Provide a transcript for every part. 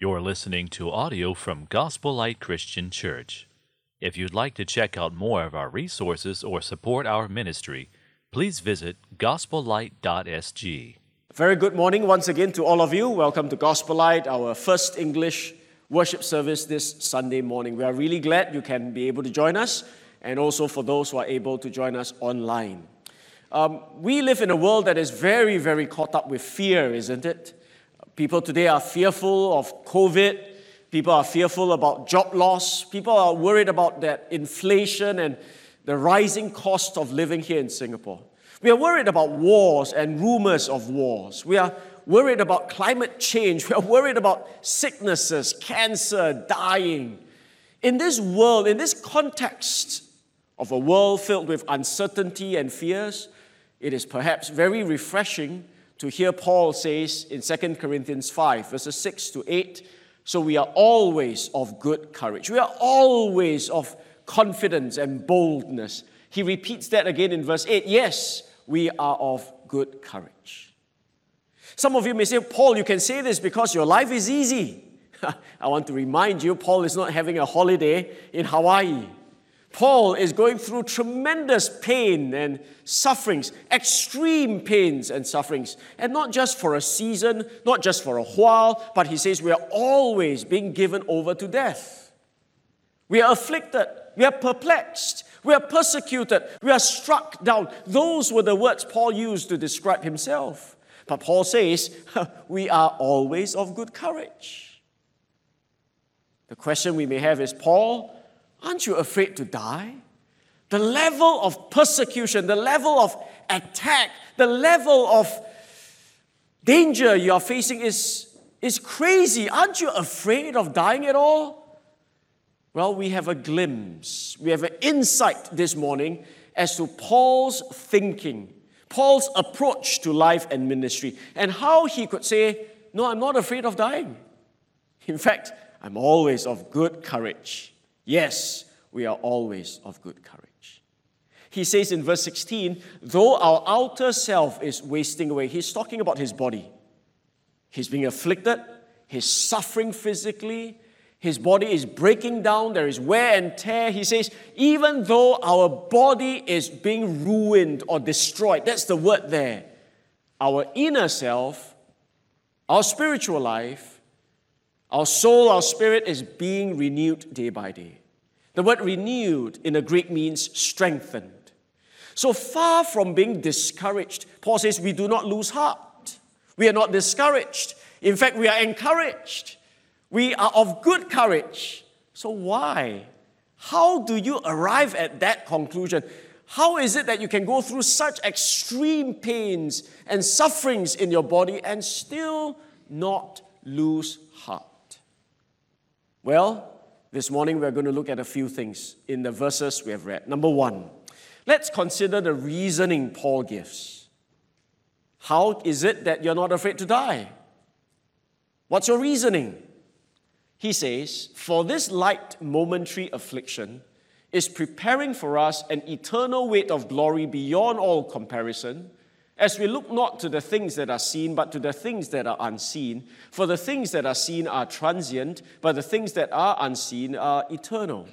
You're listening to audio from Gospel Light Christian Church. If you'd like to check out more of our resources or support our ministry, please visit gospellight.sg. Very good morning once again to all of you. Welcome to Gospel Light, our first English worship service this Sunday morning. We are really glad you can be able to join us, and also for those who are able to join us online. Um, we live in a world that is very, very caught up with fear, isn't it? People today are fearful of COVID. People are fearful about job loss. People are worried about that inflation and the rising cost of living here in Singapore. We are worried about wars and rumors of wars. We are worried about climate change. We are worried about sicknesses, cancer, dying. In this world, in this context of a world filled with uncertainty and fears, it is perhaps very refreshing to hear Paul says in 2 Corinthians 5, verses 6 to 8, so we are always of good courage. We are always of confidence and boldness. He repeats that again in verse 8. Yes, we are of good courage. Some of you may say, Paul, you can say this because your life is easy. I want to remind you, Paul is not having a holiday in Hawaii. Paul is going through tremendous pain and sufferings, extreme pains and sufferings. And not just for a season, not just for a while, but he says we are always being given over to death. We are afflicted, we are perplexed, we are persecuted, we are struck down. Those were the words Paul used to describe himself. But Paul says, we are always of good courage. The question we may have is, Paul, Aren't you afraid to die? The level of persecution, the level of attack, the level of danger you are facing is, is crazy. Aren't you afraid of dying at all? Well, we have a glimpse, we have an insight this morning as to Paul's thinking, Paul's approach to life and ministry, and how he could say, No, I'm not afraid of dying. In fact, I'm always of good courage. Yes, we are always of good courage. He says in verse 16, though our outer self is wasting away, he's talking about his body. He's being afflicted, he's suffering physically, his body is breaking down, there is wear and tear. He says, even though our body is being ruined or destroyed, that's the word there, our inner self, our spiritual life, our soul, our spirit is being renewed day by day. The word renewed in the Greek means strengthened. So far from being discouraged, Paul says we do not lose heart. We are not discouraged. In fact, we are encouraged. We are of good courage. So, why? How do you arrive at that conclusion? How is it that you can go through such extreme pains and sufferings in your body and still not lose heart? Well, this morning we're going to look at a few things in the verses we have read. Number one, let's consider the reasoning Paul gives. How is it that you're not afraid to die? What's your reasoning? He says, For this light momentary affliction is preparing for us an eternal weight of glory beyond all comparison as we look not to the things that are seen, but to the things that are unseen. For the things that are seen are transient, but the things that are unseen are eternal.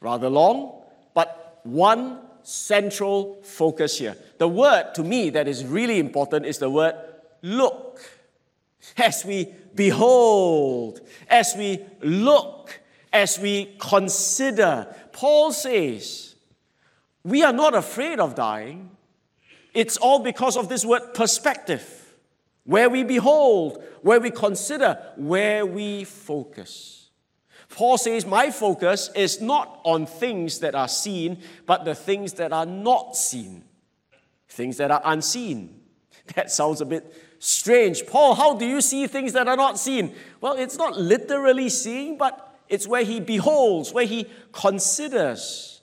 Rather long, but one central focus here. The word to me that is really important is the word look. As we behold, as we look, as we consider, Paul says, we are not afraid of dying it's all because of this word perspective, where we behold, where we consider, where we focus. Paul says, My focus is not on things that are seen, but the things that are not seen, things that are unseen. That sounds a bit strange. Paul, how do you see things that are not seen? Well, it's not literally seeing, but it's where he beholds, where he considers.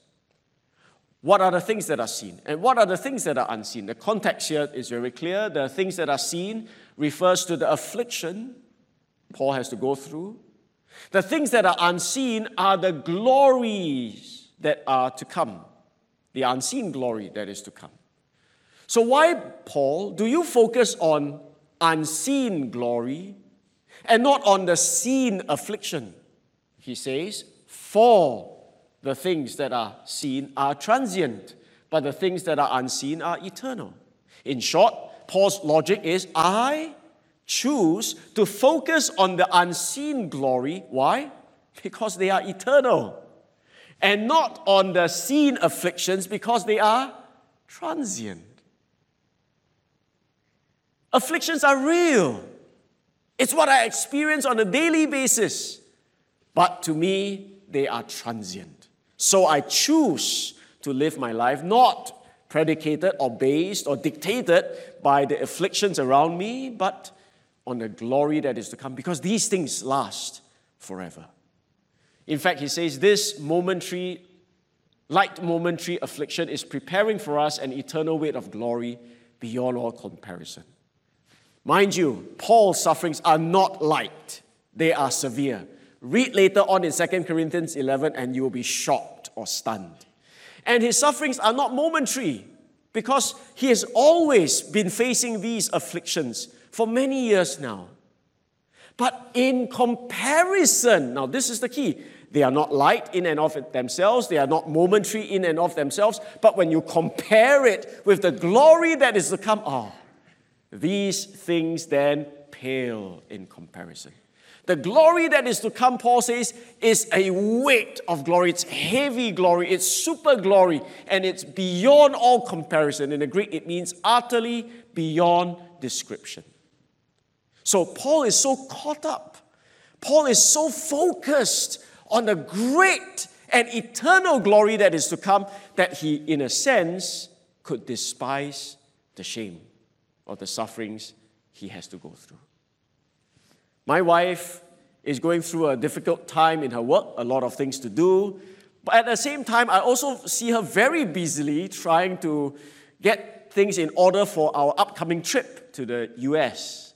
What are the things that are seen? And what are the things that are unseen? The context here is very clear. The things that are seen refers to the affliction Paul has to go through. The things that are unseen are the glories that are to come, the unseen glory that is to come. So, why, Paul, do you focus on unseen glory and not on the seen affliction. He says, For the things that are seen are transient, but the things that are unseen are eternal. In short, Paul's logic is I choose to focus on the unseen glory. Why? Because they are eternal. And not on the seen afflictions because they are transient. Afflictions are real. It's what I experience on a daily basis. But to me, they are transient. So I choose to live my life not predicated or based or dictated by the afflictions around me, but on the glory that is to come, because these things last forever. In fact, he says this momentary, light momentary affliction is preparing for us an eternal weight of glory beyond all comparison. Mind you, Paul's sufferings are not light, they are severe. Read later on in 2 Corinthians 11 and you will be shocked or stunned. And his sufferings are not momentary because he has always been facing these afflictions for many years now. But in comparison, now this is the key. They are not light in and of themselves, they are not momentary in and of themselves, but when you compare it with the glory that is to come, ah, oh, these things then pale in comparison. The glory that is to come, Paul says, is a weight of glory. It's heavy glory, it's super glory, and it's beyond all comparison. In the Greek, it means utterly beyond description. So Paul is so caught up. Paul is so focused on the great and eternal glory that is to come that he, in a sense, could despise the shame or the sufferings he has to go through. My wife is going through a difficult time in her work, a lot of things to do. But at the same time, I also see her very busily trying to get things in order for our upcoming trip to the US.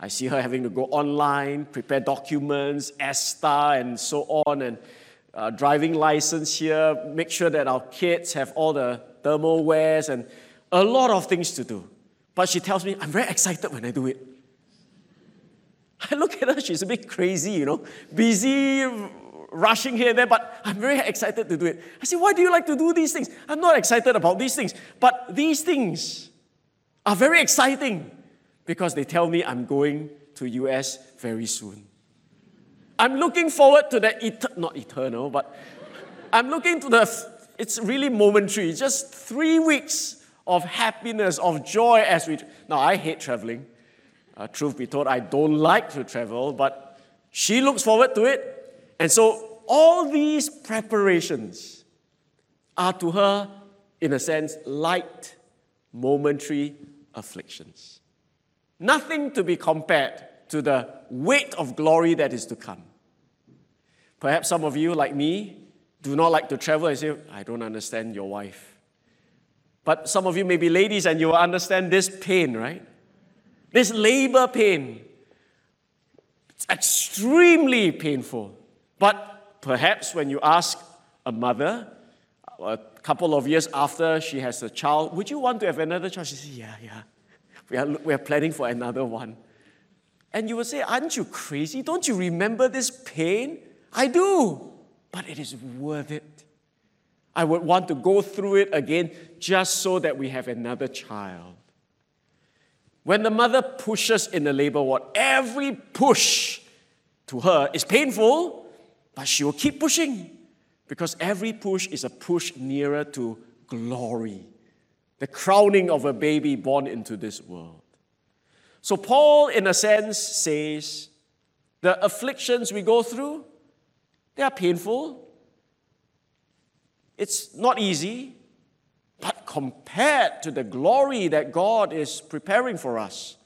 I see her having to go online, prepare documents, ESTA, and so on, and uh, driving license here, make sure that our kids have all the thermal wares, and a lot of things to do. But she tells me, I'm very excited when I do it. I look at her, she's a bit crazy, you know, busy, rushing here and there, but I'm very excited to do it. I say, Why do you like to do these things? I'm not excited about these things, but these things are very exciting because they tell me I'm going to US very soon. I'm looking forward to that, et- not eternal, but I'm looking to the, it's really momentary, just three weeks of happiness, of joy as we, now I hate traveling. Uh, truth be told, I don't like to travel, but she looks forward to it. And so all these preparations are to her, in a sense, light, momentary afflictions. Nothing to be compared to the weight of glory that is to come. Perhaps some of you, like me, do not like to travel and say, I don't understand your wife. But some of you may be ladies and you will understand this pain, right? This labor pain, it's extremely painful. But perhaps when you ask a mother, a couple of years after she has a child, would you want to have another child? She says, Yeah, yeah. We are, we are planning for another one. And you will say, Aren't you crazy? Don't you remember this pain? I do, but it is worth it. I would want to go through it again just so that we have another child. When the mother pushes in the labor ward, every push to her is painful, but she will keep pushing because every push is a push nearer to glory, the crowning of a baby born into this world. So, Paul, in a sense, says the afflictions we go through, they are painful. It's not easy, but compared to the glory that God is preparing for us,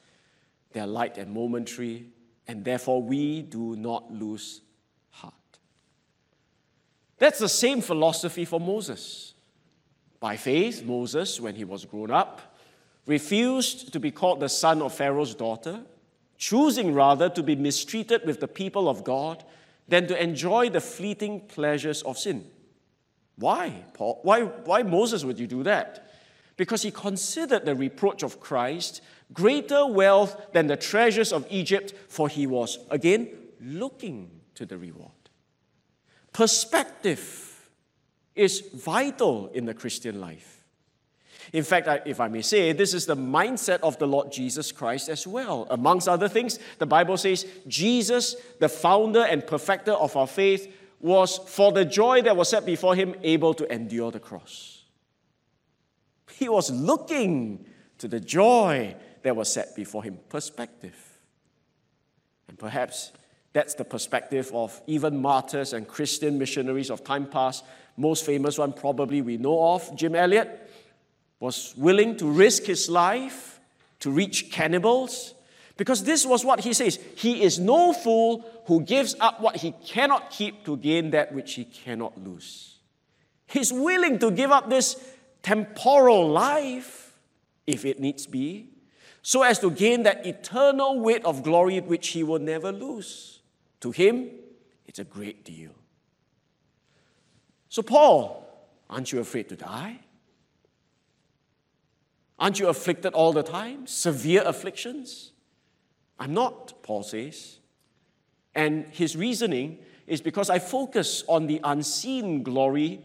they are light and momentary, and therefore we do not lose heart. That's the same philosophy for Moses. By faith, Moses, when he was grown up, refused to be called the son of Pharaoh's daughter, choosing rather to be mistreated with the people of God than to enjoy the fleeting pleasures of sin. Why, Paul? Why, why Moses would you do that? Because he considered the reproach of Christ greater wealth than the treasures of Egypt, for he was, again, looking to the reward. Perspective is vital in the Christian life. In fact, if I may say, this is the mindset of the Lord Jesus Christ as well. Amongst other things, the Bible says Jesus, the founder and perfecter of our faith, was for the joy that was set before him able to endure the cross. He was looking to the joy that was set before him. Perspective. And perhaps that's the perspective of even martyrs and Christian missionaries of time past. Most famous one, probably we know of, Jim Elliot, was willing to risk his life to reach cannibals because this was what he says He is no fool who gives up what he cannot keep to gain that which he cannot lose. He's willing to give up this temporal life, if it needs be, so as to gain that eternal weight of glory which he will never lose. To him, it's a great deal. So, Paul, aren't you afraid to die? Aren't you afflicted all the time? Severe afflictions? I'm not, Paul says. And his reasoning is because I focus on the unseen glory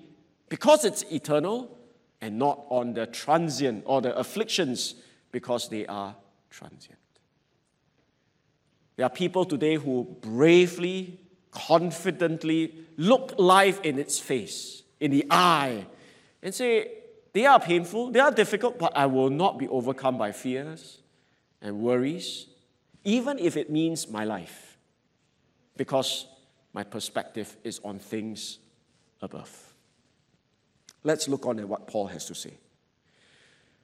because it's eternal and not on the transient or the afflictions because they are transient. There are people today who bravely, confidently look life in its face, in the eye, and say, they are painful, they are difficult, but I will not be overcome by fears and worries, even if it means my life, because my perspective is on things above. Let's look on at what Paul has to say.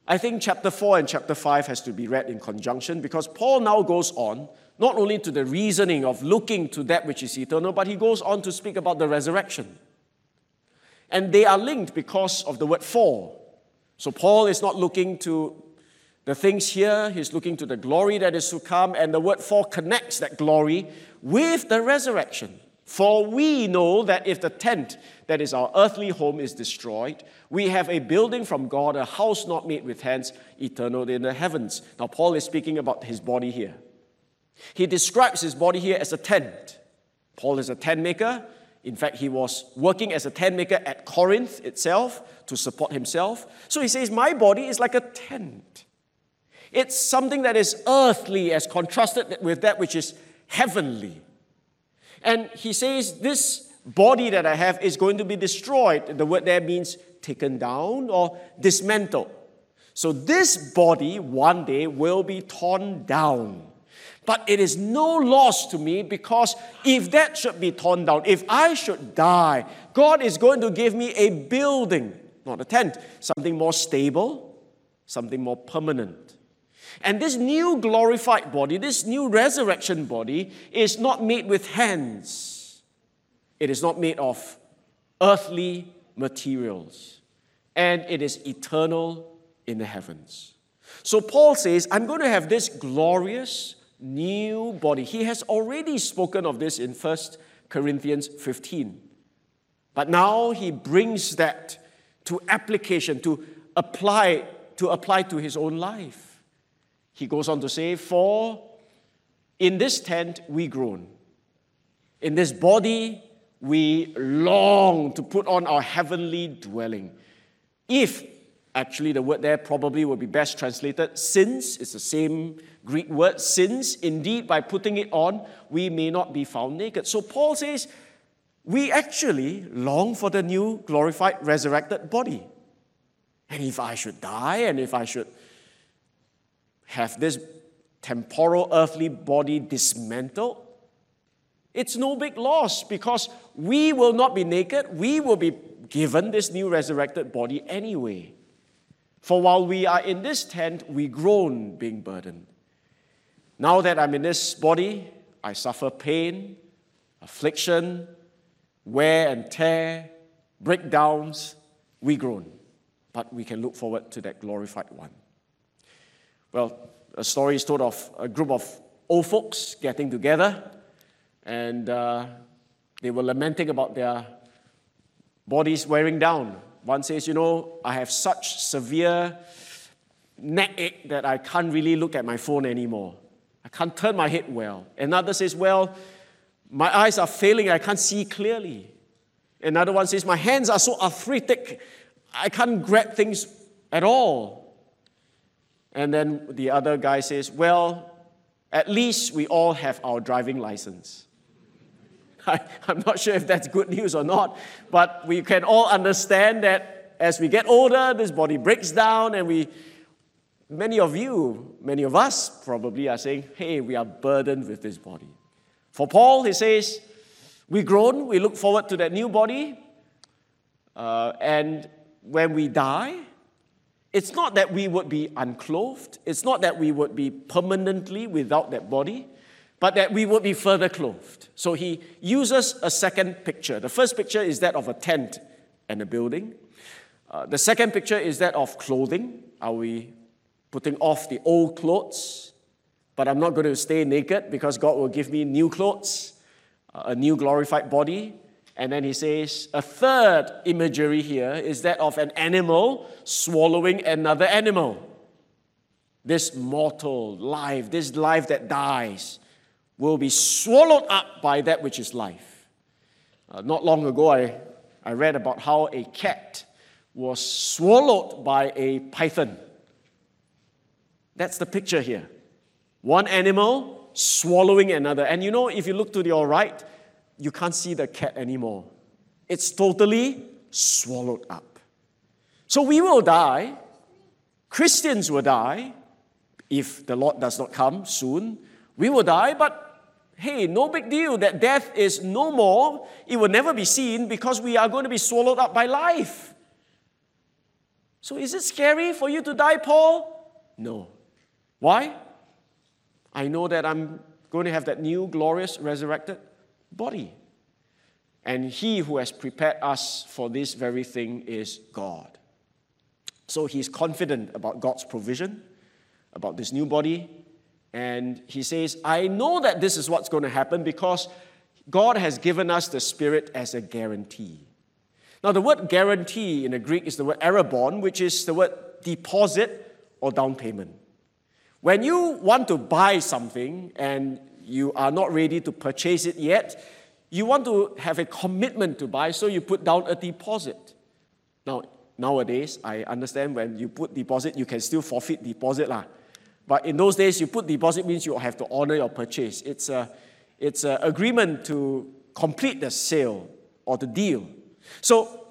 I think chapter 4 and chapter 5 has to be read in conjunction because Paul now goes on not only to the reasoning of looking to that which is eternal, but he goes on to speak about the resurrection. And they are linked because of the word for. So Paul is not looking to the things here, he's looking to the glory that is to come, and the word for connects that glory with the resurrection. For we know that if the tent that is our earthly home is destroyed, we have a building from God, a house not made with hands, eternal in the heavens. Now, Paul is speaking about his body here. He describes his body here as a tent. Paul is a tent maker. In fact, he was working as a tent maker at Corinth itself to support himself. So he says, My body is like a tent. It's something that is earthly as contrasted with that which is heavenly. And he says, This body that I have is going to be destroyed. The word there means taken down or dismantled. So this body one day will be torn down. But it is no loss to me because if that should be torn down, if I should die, God is going to give me a building, not a tent, something more stable, something more permanent. And this new glorified body, this new resurrection body, is not made with hands. It is not made of earthly materials. And it is eternal in the heavens. So Paul says, I'm going to have this glorious, new body. He has already spoken of this in 1 Corinthians 15. But now he brings that to application, to apply, to apply to his own life. He goes on to say, For in this tent we groan. In this body we long to put on our heavenly dwelling. If actually the word there probably would be best translated since, it's the same Greek word, since indeed by putting it on, we may not be found naked. So Paul says, we actually long for the new glorified, resurrected body. And if I should die and if I should have this temporal earthly body dismantled, it's no big loss because we will not be naked. We will be given this new resurrected body anyway. For while we are in this tent, we groan, being burdened. Now that I'm in this body, I suffer pain, affliction, wear and tear, breakdowns. We groan, but we can look forward to that glorified one. Well, a story is told of a group of old folks getting together, and uh, they were lamenting about their bodies wearing down. One says, You know, I have such severe, neck ache that I can't really look at my phone anymore. I can't turn my head well. Another says, Well, my eyes are failing, I can't see clearly. Another one says, My hands are so arthritic, I can't grab things at all. And then the other guy says, Well, at least we all have our driving license. I, am not sure if that's good news or not, but we can all understand that as we get older, this body breaks down, and we, many of you, many of us probably are saying, Hey, we are burdened with this body. For Paul, he says, We groan, we look forward to that new body, uh, and when we die, it's not that we would be unclothed, it's not that we would be permanently without that body, but that we would be further clothed. So he uses a second picture. The first picture is that of a tent and a building. Uh, the second picture is that of clothing. Are we putting off the old clothes? But I'm not going to stay naked because God will give me new clothes, a new glorified body. And then he says, a third imagery here is that of an animal swallowing another animal. This mortal life, this life that dies, will be swallowed up by that which is life. Uh, not long ago, I, I read about how a cat was swallowed by a python. That's the picture here. One animal swallowing another. And you know, if you look to your right, you can't see the cat anymore. It's totally swallowed up. So we will die. Christians will die if the Lord does not come soon. We will die, but hey, no big deal that death is no more. It will never be seen because we are going to be swallowed up by life. So is it scary for you to die, Paul? No. Why? I know that I'm going to have that new glorious resurrected body. And he who has prepared us for this very thing is God. So he's confident about God's provision, about this new body. And he says, I know that this is what's going to happen because God has given us the Spirit as a guarantee. Now, the word guarantee in the Greek is the word arrabon, which is the word deposit or down payment. When you want to buy something and you are not ready to purchase it yet, you want to have a commitment to buy, so you put down a deposit. Now, nowadays, I understand when you put deposit, you can still forfeit deposit. Lah. But in those days, you put deposit means you have to honor your purchase. It's a, it's an agreement to complete the sale or the deal. So,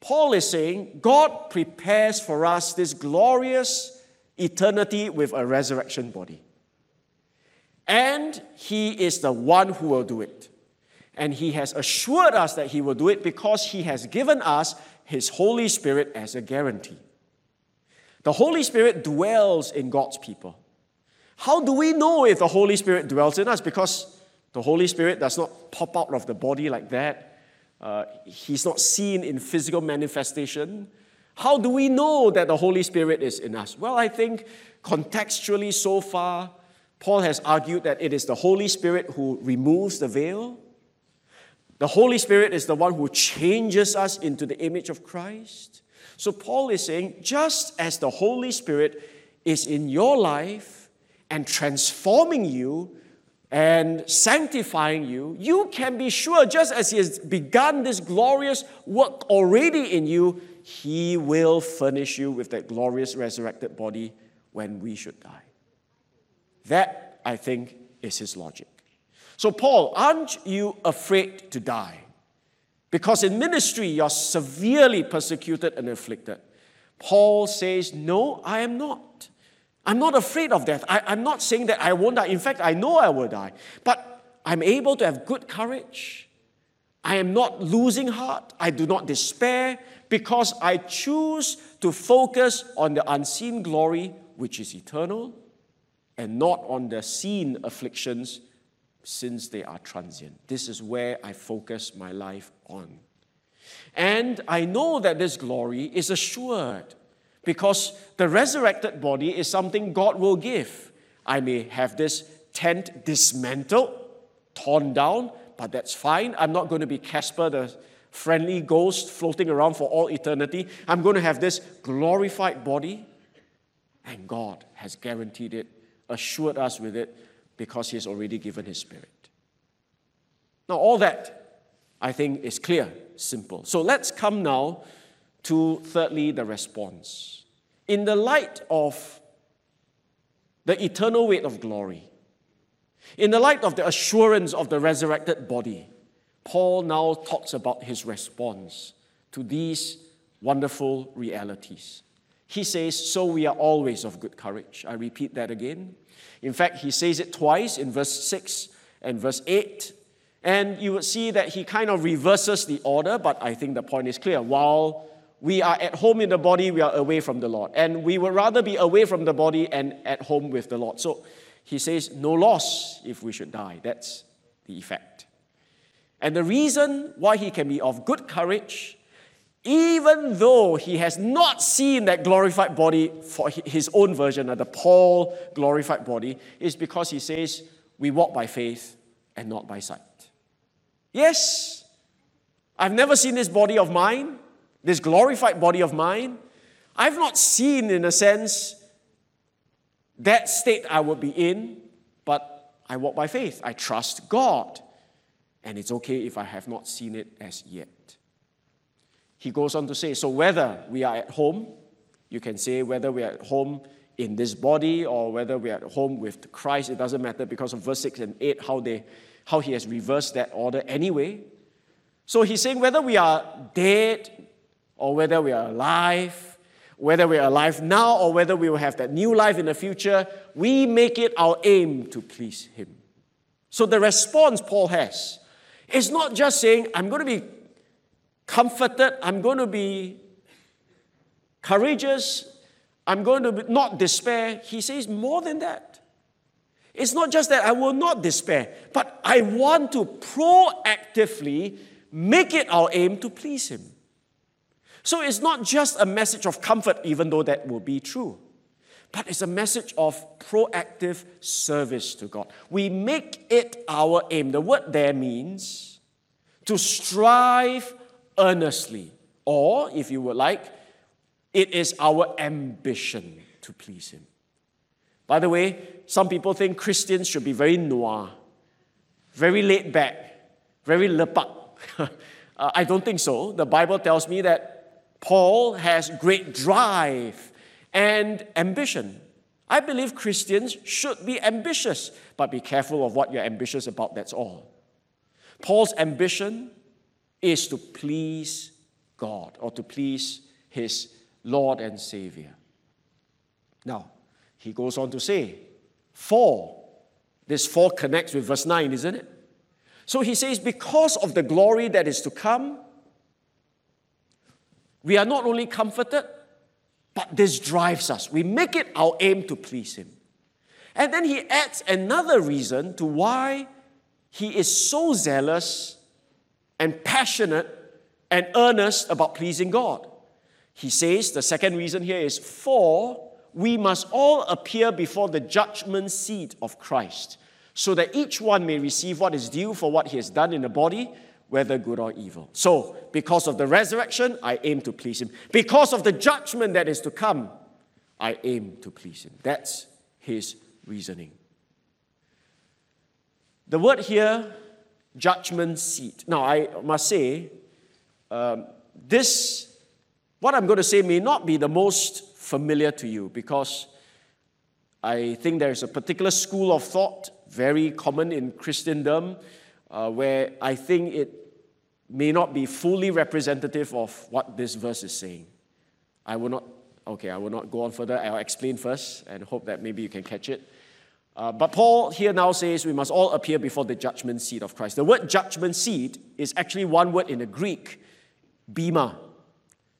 Paul is saying God prepares for us this glorious eternity with a resurrection body. And He is the one who will do it. And He has assured us that He will do it because He has given us His Holy Spirit as a guarantee. The Holy Spirit dwells in God's people. How do we know if the Holy Spirit dwells in us? Because the Holy Spirit does not pop out of the body like that. Uh, he's not seen in physical manifestation. How do we know that the Holy Spirit is in us? Well, I think contextually so far, Paul has argued that it is the Holy Spirit who removes the veil. The Holy Spirit is the one who changes us into the image of Christ. So, Paul is saying, just as the Holy Spirit is in your life and transforming you and sanctifying you, you can be sure, just as He has begun this glorious work already in you, He will furnish you with that glorious resurrected body when we should die. That, I think, is His logic. So, Paul, aren't you afraid to die? Because in ministry, you're severely persecuted and afflicted. Paul says, No, I am not. I'm not afraid of death. I, am not saying that I won't die. In fact, I know I will die. But I'm able to have good courage. I am not losing heart. I do not despair because I choose to focus on the unseen glory, which is eternal, and not on the seen afflictions since they are transient. This is where I focus my life on. And I know that this glory is assured because the resurrected body is something God will give. I may have this tent dismantled, torn down, but that's fine. I'm not going to be Casper, the friendly ghost floating around for all eternity. I'm going to have this glorified body. And God has guaranteed it, assured us with it, because He has already given His Spirit. Now, all that I think is clear, simple. So let's come now to, thirdly, the response. In the light of the eternal weight of glory, in the light of the assurance of the resurrected body, Paul now talks about his response to these wonderful realities. He says, So we are always of good courage. I repeat that again. In fact, he says it twice in verse 6 and verse 8. And you would see that he kind of reverses the order, but I think the point is clear. While we are at home in the body, we are away from the Lord. And we would rather be away from the body and at home with the Lord. So he says, no loss if we should die. That's the effect. And the reason why he can be of good courage, even though he has not seen that glorified body for his own version, uh, the Paul glorified body, is because he says, we walk by faith and not by sight. Yes, I've never seen this body of mine, this glorified body of mine. I've not seen, in a sense, that state I would be in, but I walk by faith. I trust God. And it's okay if I have not seen it as yet. He goes on to say, so whether we are at home, you can say whether we are at home in this body or whether we are at home with Christ, it doesn't matter because of verse 6 and 8, how they how he has reversed that order anyway. So he's saying whether we are dead or whether we are alive, whether we are alive now or whether we will have that new life in the future, we make it our aim to please him. So the response Paul has is not just saying, I'm going to be comforted, I'm going to be courageous, I'm going to not despair. He says more than that. It's not just that I will not despair, but I want to proactively make it our aim to please Him. So it's not just a message of comfort, even though that will be true, but it's a message of proactive service to God. We make it our aim. The word there means to strive earnestly, or if you would like, it is our ambition to please Him. By the way, some people think Christians should be very noir, very laid back, very lepak. uh, I don't think so. The Bible tells me that Paul has great drive and ambition. I believe Christians should be ambitious, but be careful of what you're ambitious about, that's all. Paul's ambition is to please God or to please his Lord and Savior. Now, he goes on to say, for. This for connects with verse 9, isn't it? So he says, because of the glory that is to come, we are not only comforted, but this drives us. We make it our aim to please him. And then he adds another reason to why he is so zealous and passionate and earnest about pleasing God. He says the second reason here is for we must all appear before the judgment seat of Christ, so that each one may receive what is due for what he has done in the body, whether good or evil. So, because of the resurrection, I aim to please him. Because of the judgment that is to come, I aim to please him. That's his reasoning. The word here, judgment seat. Now, I must say, um, this, what I'm going to say, may not be the most familiar to you because I think there is a particular school of thought, very common in Christendom, uh, where I think it may not be fully representative of what this verse is saying. I will not, okay, I will not go on further. I'll explain first and hope that maybe you can catch it. Uh, but Paul here now says we must all appear before the judgment seat of Christ. The word judgment seat is actually one word in the Greek, bema.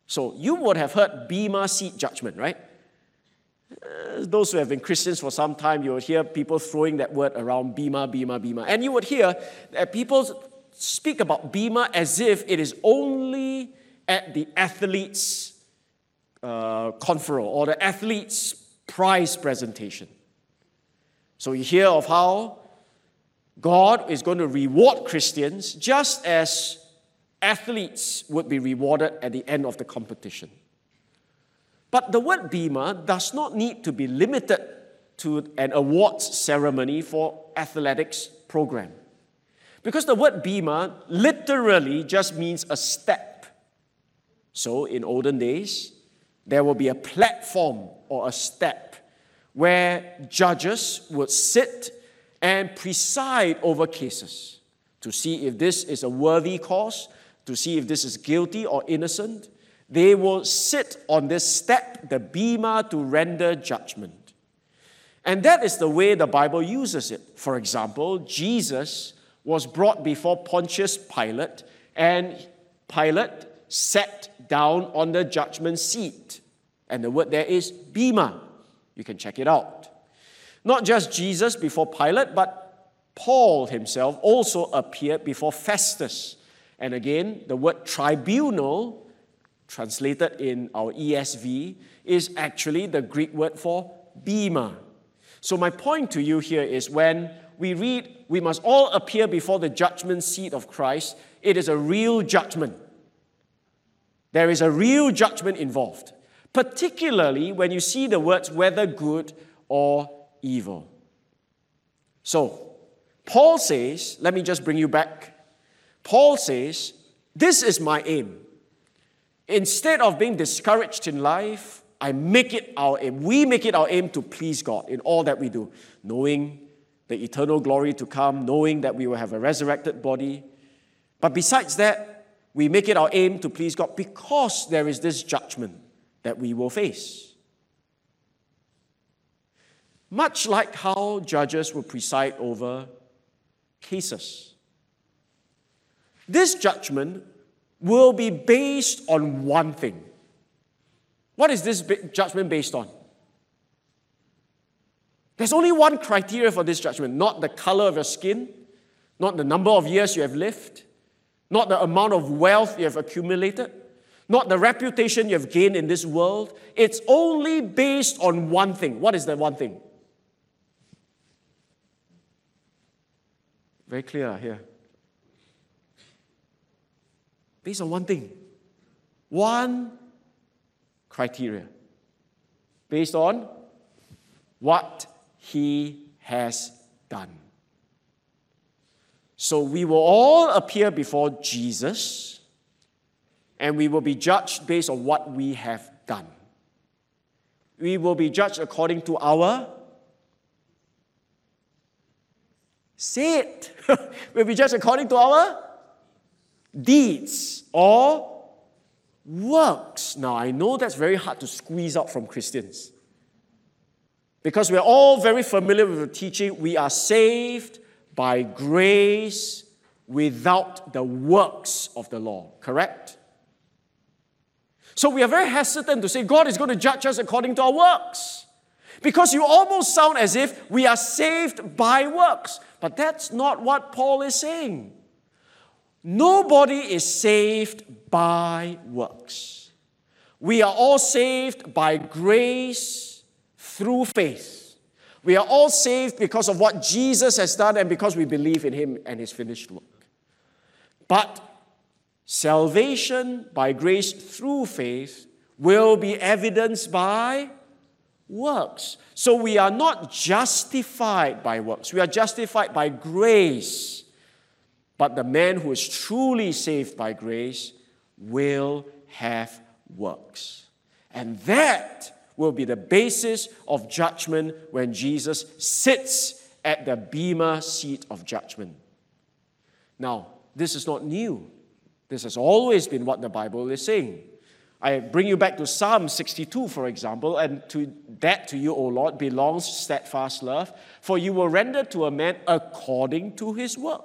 So you would have heard Bema seat judgment, right? Uh, those who have been Christians for some time, you would hear people throwing that word around Bema, Bema, Bema. And you would hear that people speak about Bema as if it is only at the athlete's uh, conferral or the athlete's prize presentation. So you hear of how God is going to reward Christians just as athletes would be rewarded at the end of the competition. But the word bema does not need to be limited to an awards ceremony for athletics program. Because the word bema literally just means a step. So in olden days, there will be a platform or a step where judges would sit and preside over cases to see if this is a worthy cause, to see if this is guilty or innocent. They will sit on this step, the bema, to render judgment. And that is the way the Bible uses it. For example, Jesus was brought before Pontius Pilate, and Pilate sat down on the judgment seat. And the word there is bema. You can check it out. Not just Jesus before Pilate, but Paul himself also appeared before Festus. And again, the word tribunal, translated in our ESV, is actually the Greek word for bema. So, my point to you here is when we read, we must all appear before the judgment seat of Christ, it is a real judgment. There is a real judgment involved, particularly when you see the words whether good or evil. So, Paul says, let me just bring you back. Paul says, This is my aim. Instead of being discouraged in life, I make it our aim. We make it our aim to please God in all that we do, knowing the eternal glory to come, knowing that we will have a resurrected body. But besides that, we make it our aim to please God because there is this judgment that we will face. Much like how judges will preside over cases. This judgment will be based on one thing. What is this judgment based on? There's only one criteria for this judgment not the color of your skin, not the number of years you have lived, not the amount of wealth you have accumulated, not the reputation you have gained in this world. It's only based on one thing. What is that one thing? Very clear here. Based on one thing. One criteria. Based on what he has done. So we will all appear before Jesus and we will be judged based on what we have done. We will be judged according to our Say it. we'll be judged according to our deeds or works. Now, I know that's very hard to squeeze out from Christians because we're all very familiar with the teaching we are saved by grace without the works of the law, correct? So we are very hesitant to say God is going to judge us according to our works. Because you almost sound as if we are saved by works. But that's not what Paul is saying. Nobody is saved by works. We are all saved by grace through faith. We are all saved because of what Jesus has done and because we believe in Him and His finished work. But salvation by grace through faith will be evidenced by works. So we are not justified by works, we are justified by grace. But the man who is truly saved by grace will have works. And that will be the basis of judgment when Jesus sits at the Bema seat of judgment. Now, this is not new. This has always been what the Bible is saying. I bring you back to Psalm 62, for example, and to that to you, O Lord, belongs steadfast love, for you will render to a man according to his work.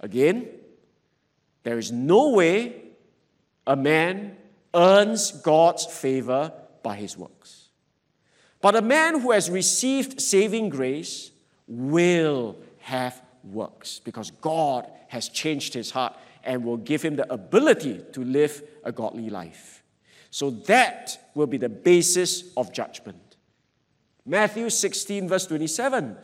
Again, there is no way a man earns God's favor by his works. But a man who has received saving grace will have works because God has changed his heart and will give him the ability to live a godly life. So that will be the basis of judgment. Matthew 16, verse 27,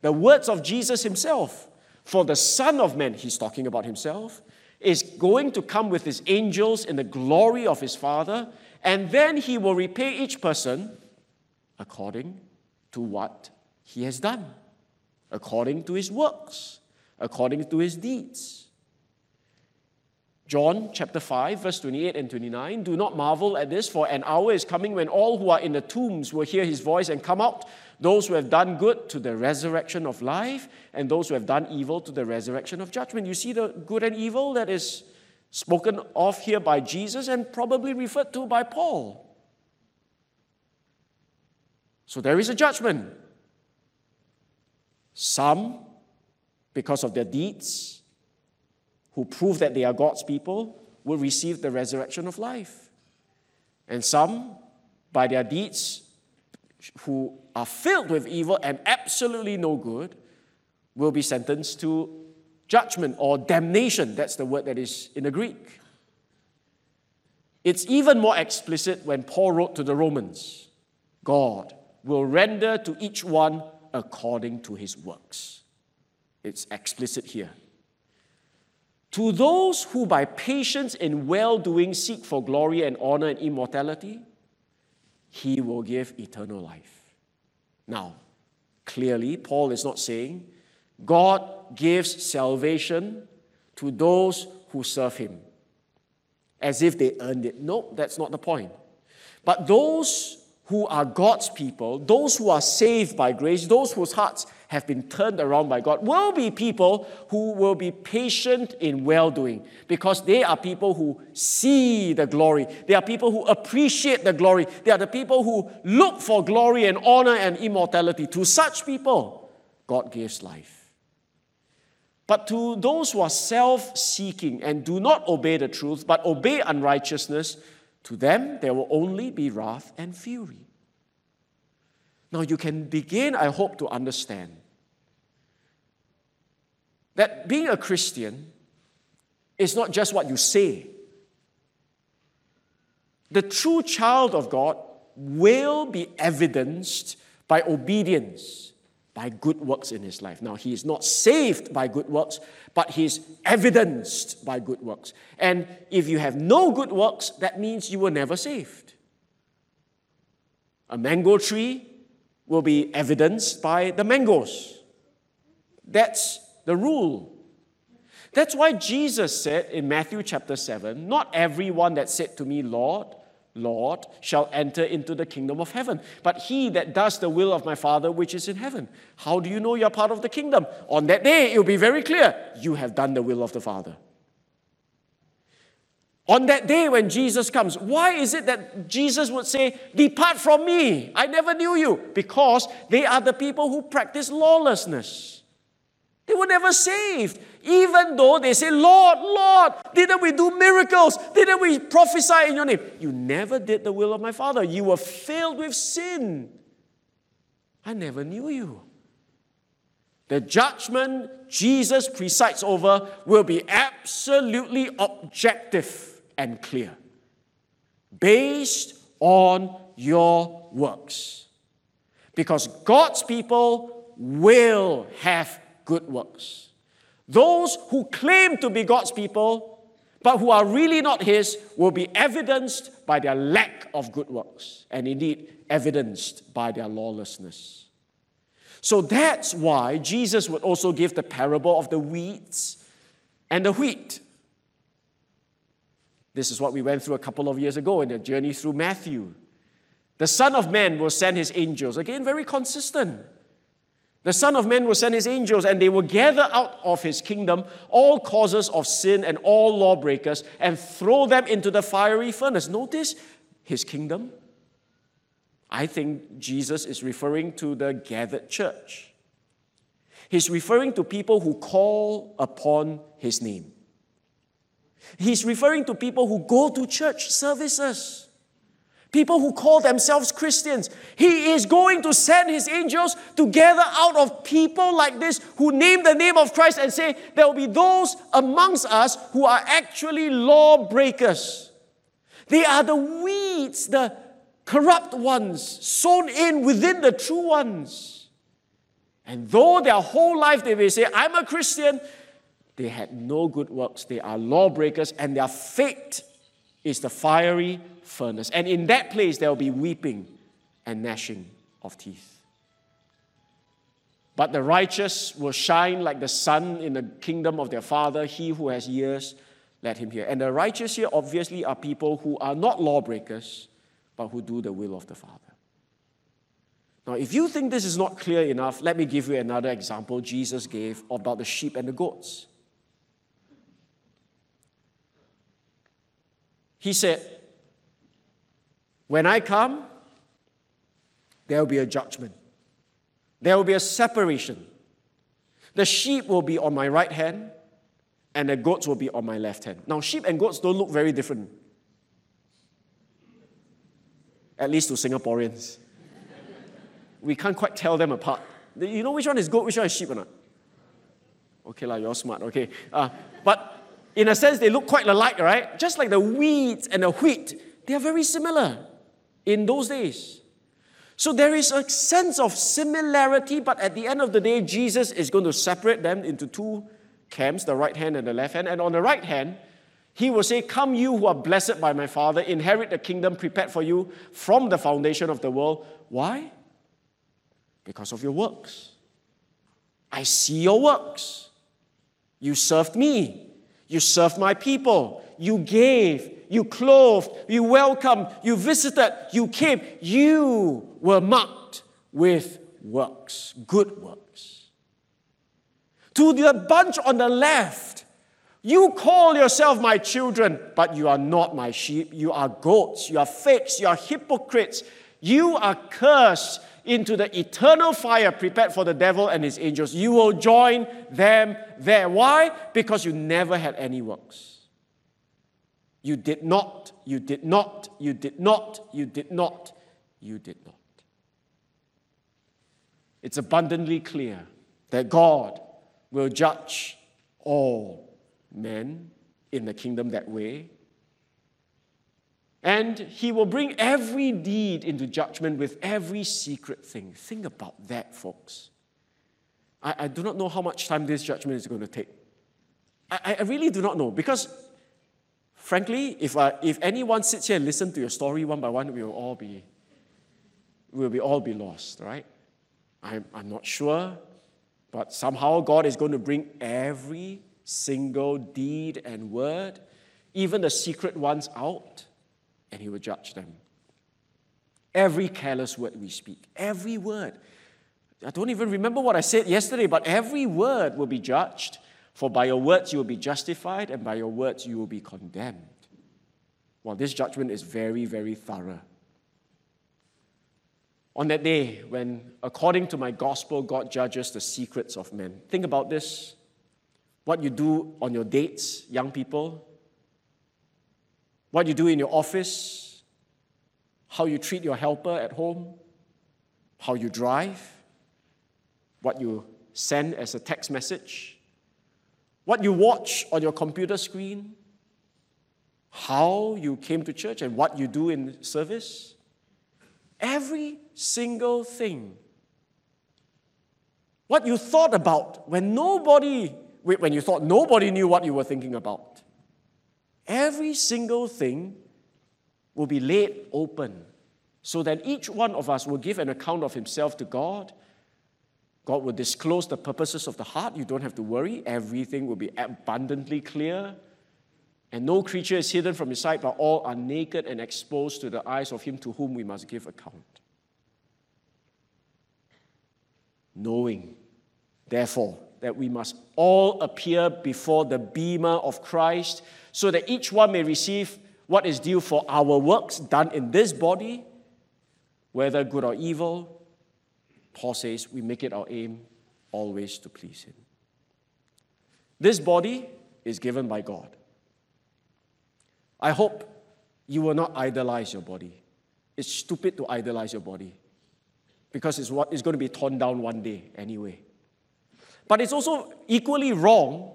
the words of Jesus himself. For the Son of Man, he's talking about himself, is going to come with his angels in the glory of his Father, and then he will repay each person according to what he has done, according to his works, according to his deeds. John chapter 5, verse 28 and 29. Do not marvel at this, for an hour is coming when all who are in the tombs will hear his voice and come out, those who have done good to the resurrection of life, and those who have done evil to the resurrection of judgment. You see the good and evil that is spoken of here by Jesus and probably referred to by Paul. So there is a judgment. Some, because of their deeds, who prove that they are God's people, will receive the resurrection of life. And some, by their deeds, who are filled with evil and absolutely no good, will be sentenced to judgment or damnation. That's the word that is in the Greek. It's even more explicit when Paul wrote to the Romans God will render to each one according to his works. It's explicit here. To those who by patience and well doing seek for glory and honor and immortality, he will give eternal life. Now, clearly, Paul is not saying God gives salvation to those who serve him as if they earned it. No, that's not the point. But those who are God's people, those who are saved by grace, those whose hearts have been turned around by God, will be people who will be patient in well doing because they are people who see the glory. They are people who appreciate the glory. They are the people who look for glory and honor and immortality. To such people, God gives life. But to those who are self seeking and do not obey the truth, but obey unrighteousness, to them, there will only be wrath and fury. Now, you can begin, I hope, to understand that being a Christian is not just what you say. The true child of God will be evidenced by obedience by good works in his life. Now, he is not saved by good works, but he's evidenced by good works. And if you have no good works, that means you were never saved. A mango tree will be evidenced by the mangoes. That's the rule. That's why Jesus said in Matthew chapter 7 Not everyone that said to me, Lord, Lord, shall enter into the kingdom of heaven, but he that does the will of my Father which is in heaven. How do you know you're part of the kingdom? On that day, it will be very clear you have done the will of the Father. On that day when Jesus comes, why is it that Jesus would say, Depart from me, I never knew you? Because they are the people who practice lawlessness. They were never saved. Even though they say, Lord, Lord, didn't we do miracles? Didn't we prophesy in your name? You never did the will of my Father. You were filled with sin. I never knew you. The judgment Jesus presides over will be absolutely objective and clear, based on your works. Because God's people will have good works. Those who claim to be God's people, but who are really not His, will be evidenced by their lack of good works, and indeed evidenced by their lawlessness. So that's why Jesus would also give the parable of the weeds and the wheat. This is what we went through a couple of years ago in the journey through Matthew. The Son of Man will send his angels. Again, very consistent. The Son of Man will send his angels, and they will gather out of his kingdom all causes of sin and all lawbreakers and throw them into the fiery furnace. Notice his kingdom. I think Jesus is referring to the gathered church. He's referring to people who call upon his name. He's referring to people who go to church services people who call themselves Christians. He is going to send his angels to gather out of people like this who name the name of Christ and say, There will be those amongst us who are actually lawbreakers. They are the weeds, the corrupt ones, sown in within the true ones. And though their whole life they may say, I'm a Christian, They had no good works. They are lawbreakers, and their fate is the fiery furnace. And in that place, there will be weeping and gnashing of teeth. But the righteous will shine like the sun in the kingdom of their Father. He who has ears, let him hear. And the righteous here obviously are people who are not lawbreakers, but who do the will of the Father. Now, if you think this is not clear enough, let me give you another example Jesus gave about the sheep and the goats. He said, When I come, there will be a judgment, there will be a separation. The sheep will be on my right hand, and the goats will be on my left hand. Now, sheep and goats don't look very different, at least to Singaporeans. we can't quite tell them apart. You know which one is goat, which one is sheep or not? Okay, la, you're smart, okay. Uh, but in a sense, they look quite alike, right? Just like the weeds and the wheat, they are very similar in those days. So there is a sense of similarity, but at the end of the day, Jesus is going to separate them into two camps, the right hand and the left hand. And on the right hand, he will say, Come, you who are blessed by my Father, inherit the kingdom prepared for you from the foundation of the world. Why? Because of your works. I see your works. You served me. You served my people. You gave. You clothed. You welcomed. You visited. You came. You were marked with works, good works. To the bunch on the left, you call yourself my children, but you are not my sheep. You are goats. You are fakes. You are hypocrites. You are cursed into the eternal fire prepared for the devil and his angels. You will join them there. Why? Because you never had any works. You did not, you did not, you did not, you did not, you did not. It's abundantly clear that God will judge all men in the kingdom that way and he will bring every deed into judgment with every secret thing. Think about that, folks. I, I do not know how much time this judgment is going to take. I, I really do not know because, frankly, if, uh, if anyone sits here and listens to your story one by one, we will all be, we will be all be lost, right? I'm, I'm not sure, but somehow God is going to bring every single deed and word, even the secret ones, out and he will judge them. Every careless word we speak, every word. I don't even remember what I said yesterday, but every word will be judged. For by your words you will be justified, and by your words you will be condemned. Well, this judgment is very, very thorough. On that day, when according to my gospel, God judges the secrets of men. Think about this. What you do on your dates, young people, what you do in your office, how you treat your helper at home, how you drive, what you send as a text message, what you watch on your computer screen, how you came to church, and what you do in service. Every single thing. What you thought about when nobody, when you thought nobody knew what you were thinking about. Every single thing will be laid open so that each one of us will give an account of himself to God. God will disclose the purposes of the heart. You don't have to worry. Everything will be abundantly clear. And no creature is hidden from his sight, but all are naked and exposed to the eyes of him to whom we must give account. Knowing, therefore, that we must all appear before the Bema of Christ so that each one may receive what is due for our works done in this body, whether good or evil. Paul says we make it our aim always to please Him. This body is given by God. I hope you will not idolize your body. It's stupid to idolize your body because it's, what, it's going to be torn down one day anyway. But it's also equally wrong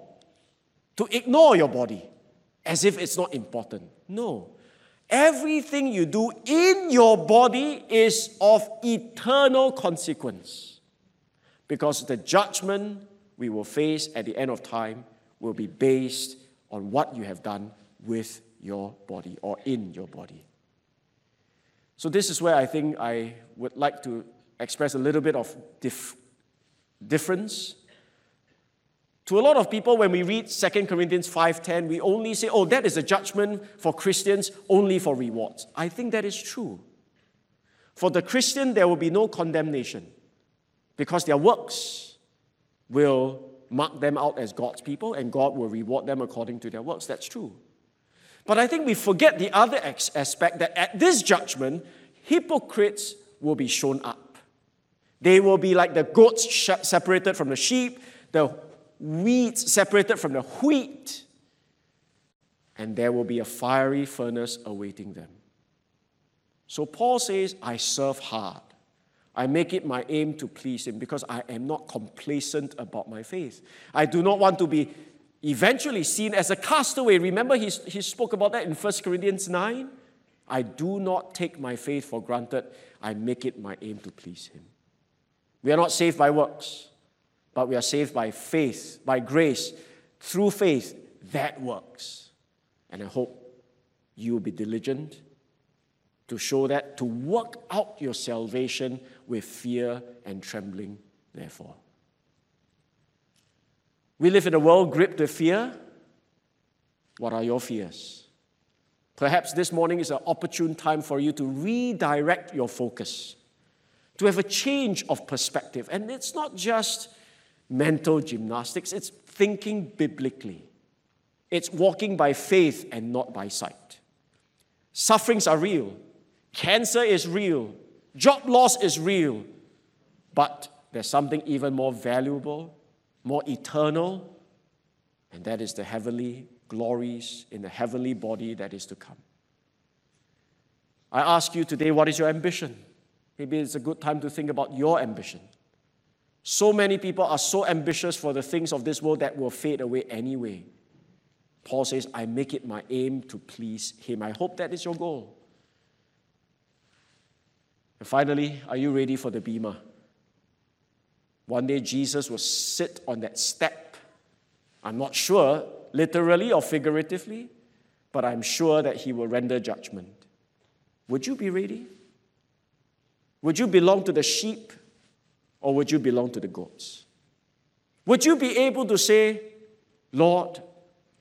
to ignore your body as if it's not important. No. Everything you do in your body is of eternal consequence because the judgment we will face at the end of time will be based on what you have done with your body or in your body. So, this is where I think I would like to express a little bit of dif- difference. To a lot of people, when we read 2 Corinthians 5:10, we only say, oh, that is a judgment for Christians only for rewards. I think that is true. For the Christian, there will be no condemnation because their works will mark them out as God's people and God will reward them according to their works. That's true. But I think we forget the other aspect that at this judgment, hypocrites will be shown up. They will be like the goats separated from the sheep, the weeds separated from the wheat, and there will be a fiery furnace awaiting them. So Paul says, I serve hard. I make it my aim to please him because I am not complacent about my faith. I do not want to be eventually seen as a castaway. Remember, he, he spoke about that in 1 Corinthians 9? I do not take my faith for granted. I make it my aim to please Him. We are not saved by works, but we are saved by faith, by grace, through faith that works. And I hope you will be diligent to show that, to work out your salvation with fear and trembling, therefore. We live in a world gripped with fear. What are your fears? Perhaps this morning is an opportune time for you to redirect your focus, to have a change of perspective. And it's not just mental gymnastics, it's thinking biblically. It's walking by faith and not by sight. Sufferings are real, cancer is real, job loss is real, but there's something even more valuable more eternal, and that is the heavenly glories in the heavenly body that is to come. I ask you today, what is your ambition? Maybe it's a good time to think about your ambition. So many people are so ambitious for the things of this world that will fade away anyway. Paul says, I make it my aim to please him. I hope that is your goal. And finally, are you ready for the Bema? One day Jesus will sit on that step. I'm not sure, literally or figuratively, but I'm sure that he will render judgment. Would you be ready? Would you belong to the sheep or would you belong to the goats? Would you be able to say, Lord,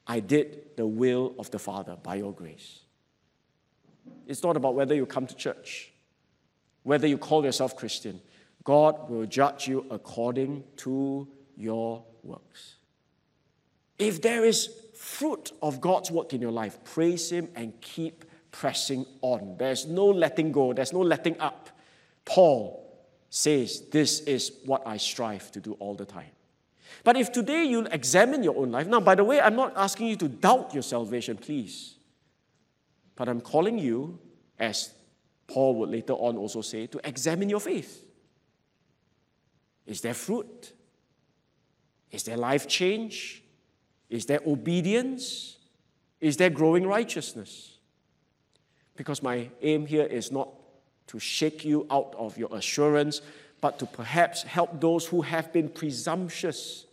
I did the will of the Father by your grace? It's not about whether you come to church, whether you call yourself Christian. God will judge you according to your works. If there is fruit of God's work in your life, praise Him and keep pressing on. There's no letting go, there's no letting up. Paul says, This is what I strive to do all the time. But if today you examine your own life, now, by the way, I'm not asking you to doubt your salvation, please. But I'm calling you, as Paul would later on also say, to examine your faith. Is there fruit? Is there life change? Is there obedience? Is there growing righteousness? Because my aim here is not to shake you out of your assurance, but to perhaps help those who have been presumptuous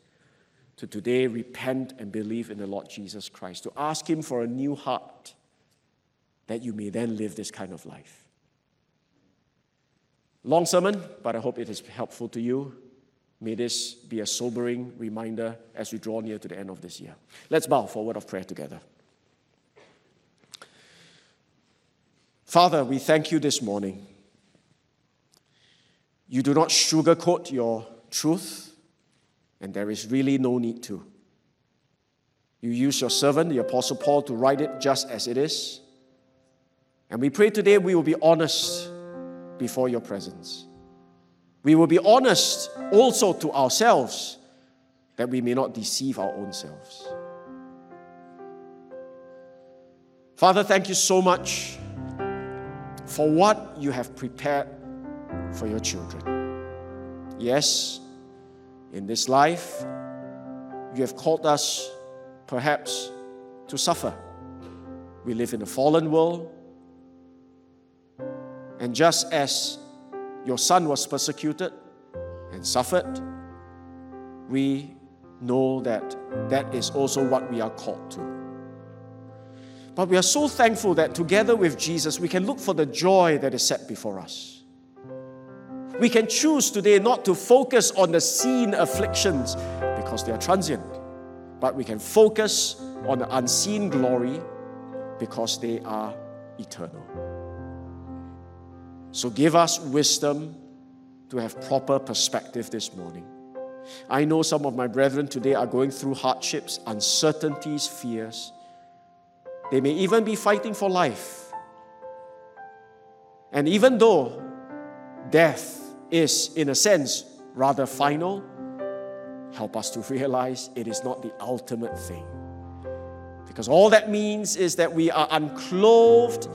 to today repent and believe in the Lord Jesus Christ, to ask Him for a new heart that you may then live this kind of life. Long sermon, but I hope it is helpful to you. May this be a sobering reminder as we draw near to the end of this year. Let's bow for a word of prayer together. Father, we thank you this morning. You do not sugarcoat your truth, and there is really no need to. You use your servant, the Apostle Paul, to write it just as it is. And we pray today we will be honest before your presence. We will be honest also to ourselves that we may not deceive our own selves. Father, thank you so much for what you have prepared for your children. Yes, in this life, you have called us perhaps to suffer. We live in a fallen world. And just as your son was persecuted and suffered. We know that that is also what we are called to. But we are so thankful that together with Jesus, we can look for the joy that is set before us. We can choose today not to focus on the seen afflictions because they are transient, but we can focus on the unseen glory because they are eternal. So give us wisdom to have proper perspective this morning. I know some of my brethren today are going through hardships, uncertainties, fears. They may even be fighting for life. And even though death is, in a sense, rather final, help us to realize it is not the ultimate thing. Because all that means is that we are unclothed,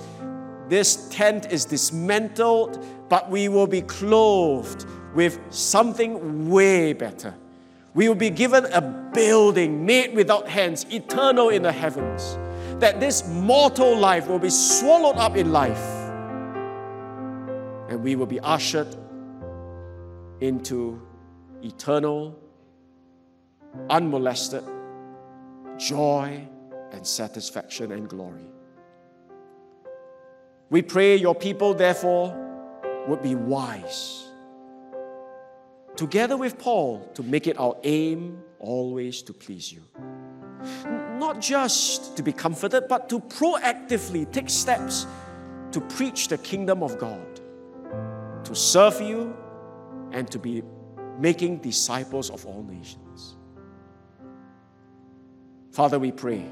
this tent is dismantled, but we will be clothed with something way better. We will be given a building made without hands, eternal in the heavens. That this mortal life will be swallowed up in life. And we will be ushered into eternal, unmolested joy and satisfaction and glory. We pray your people, therefore, would be wise together with Paul, to make it our aim always to please you. Not just to be comforted, but to proactively take steps to preach the kingdom of God, to serve you, and to be making disciples of all nations. Father, we pray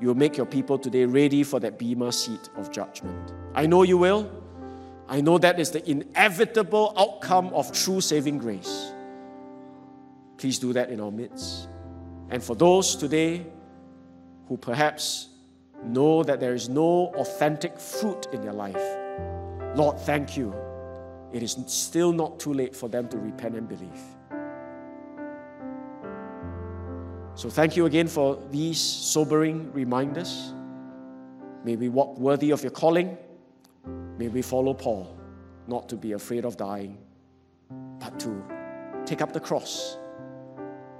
you will make your people today ready for that Bema seat of judgment. I know you will. I know that is the inevitable outcome of true saving grace. Please do that in our midst. And for those today who perhaps know that there is no authentic fruit in their life, Lord, thank you. It is still not too late for them to repent and believe. So, thank you again for these sobering reminders. May we walk worthy of your calling. May we follow Paul, not to be afraid of dying, but to take up the cross,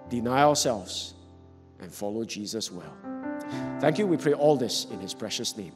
deny ourselves, and follow Jesus well. Thank you. We pray all this in his precious name.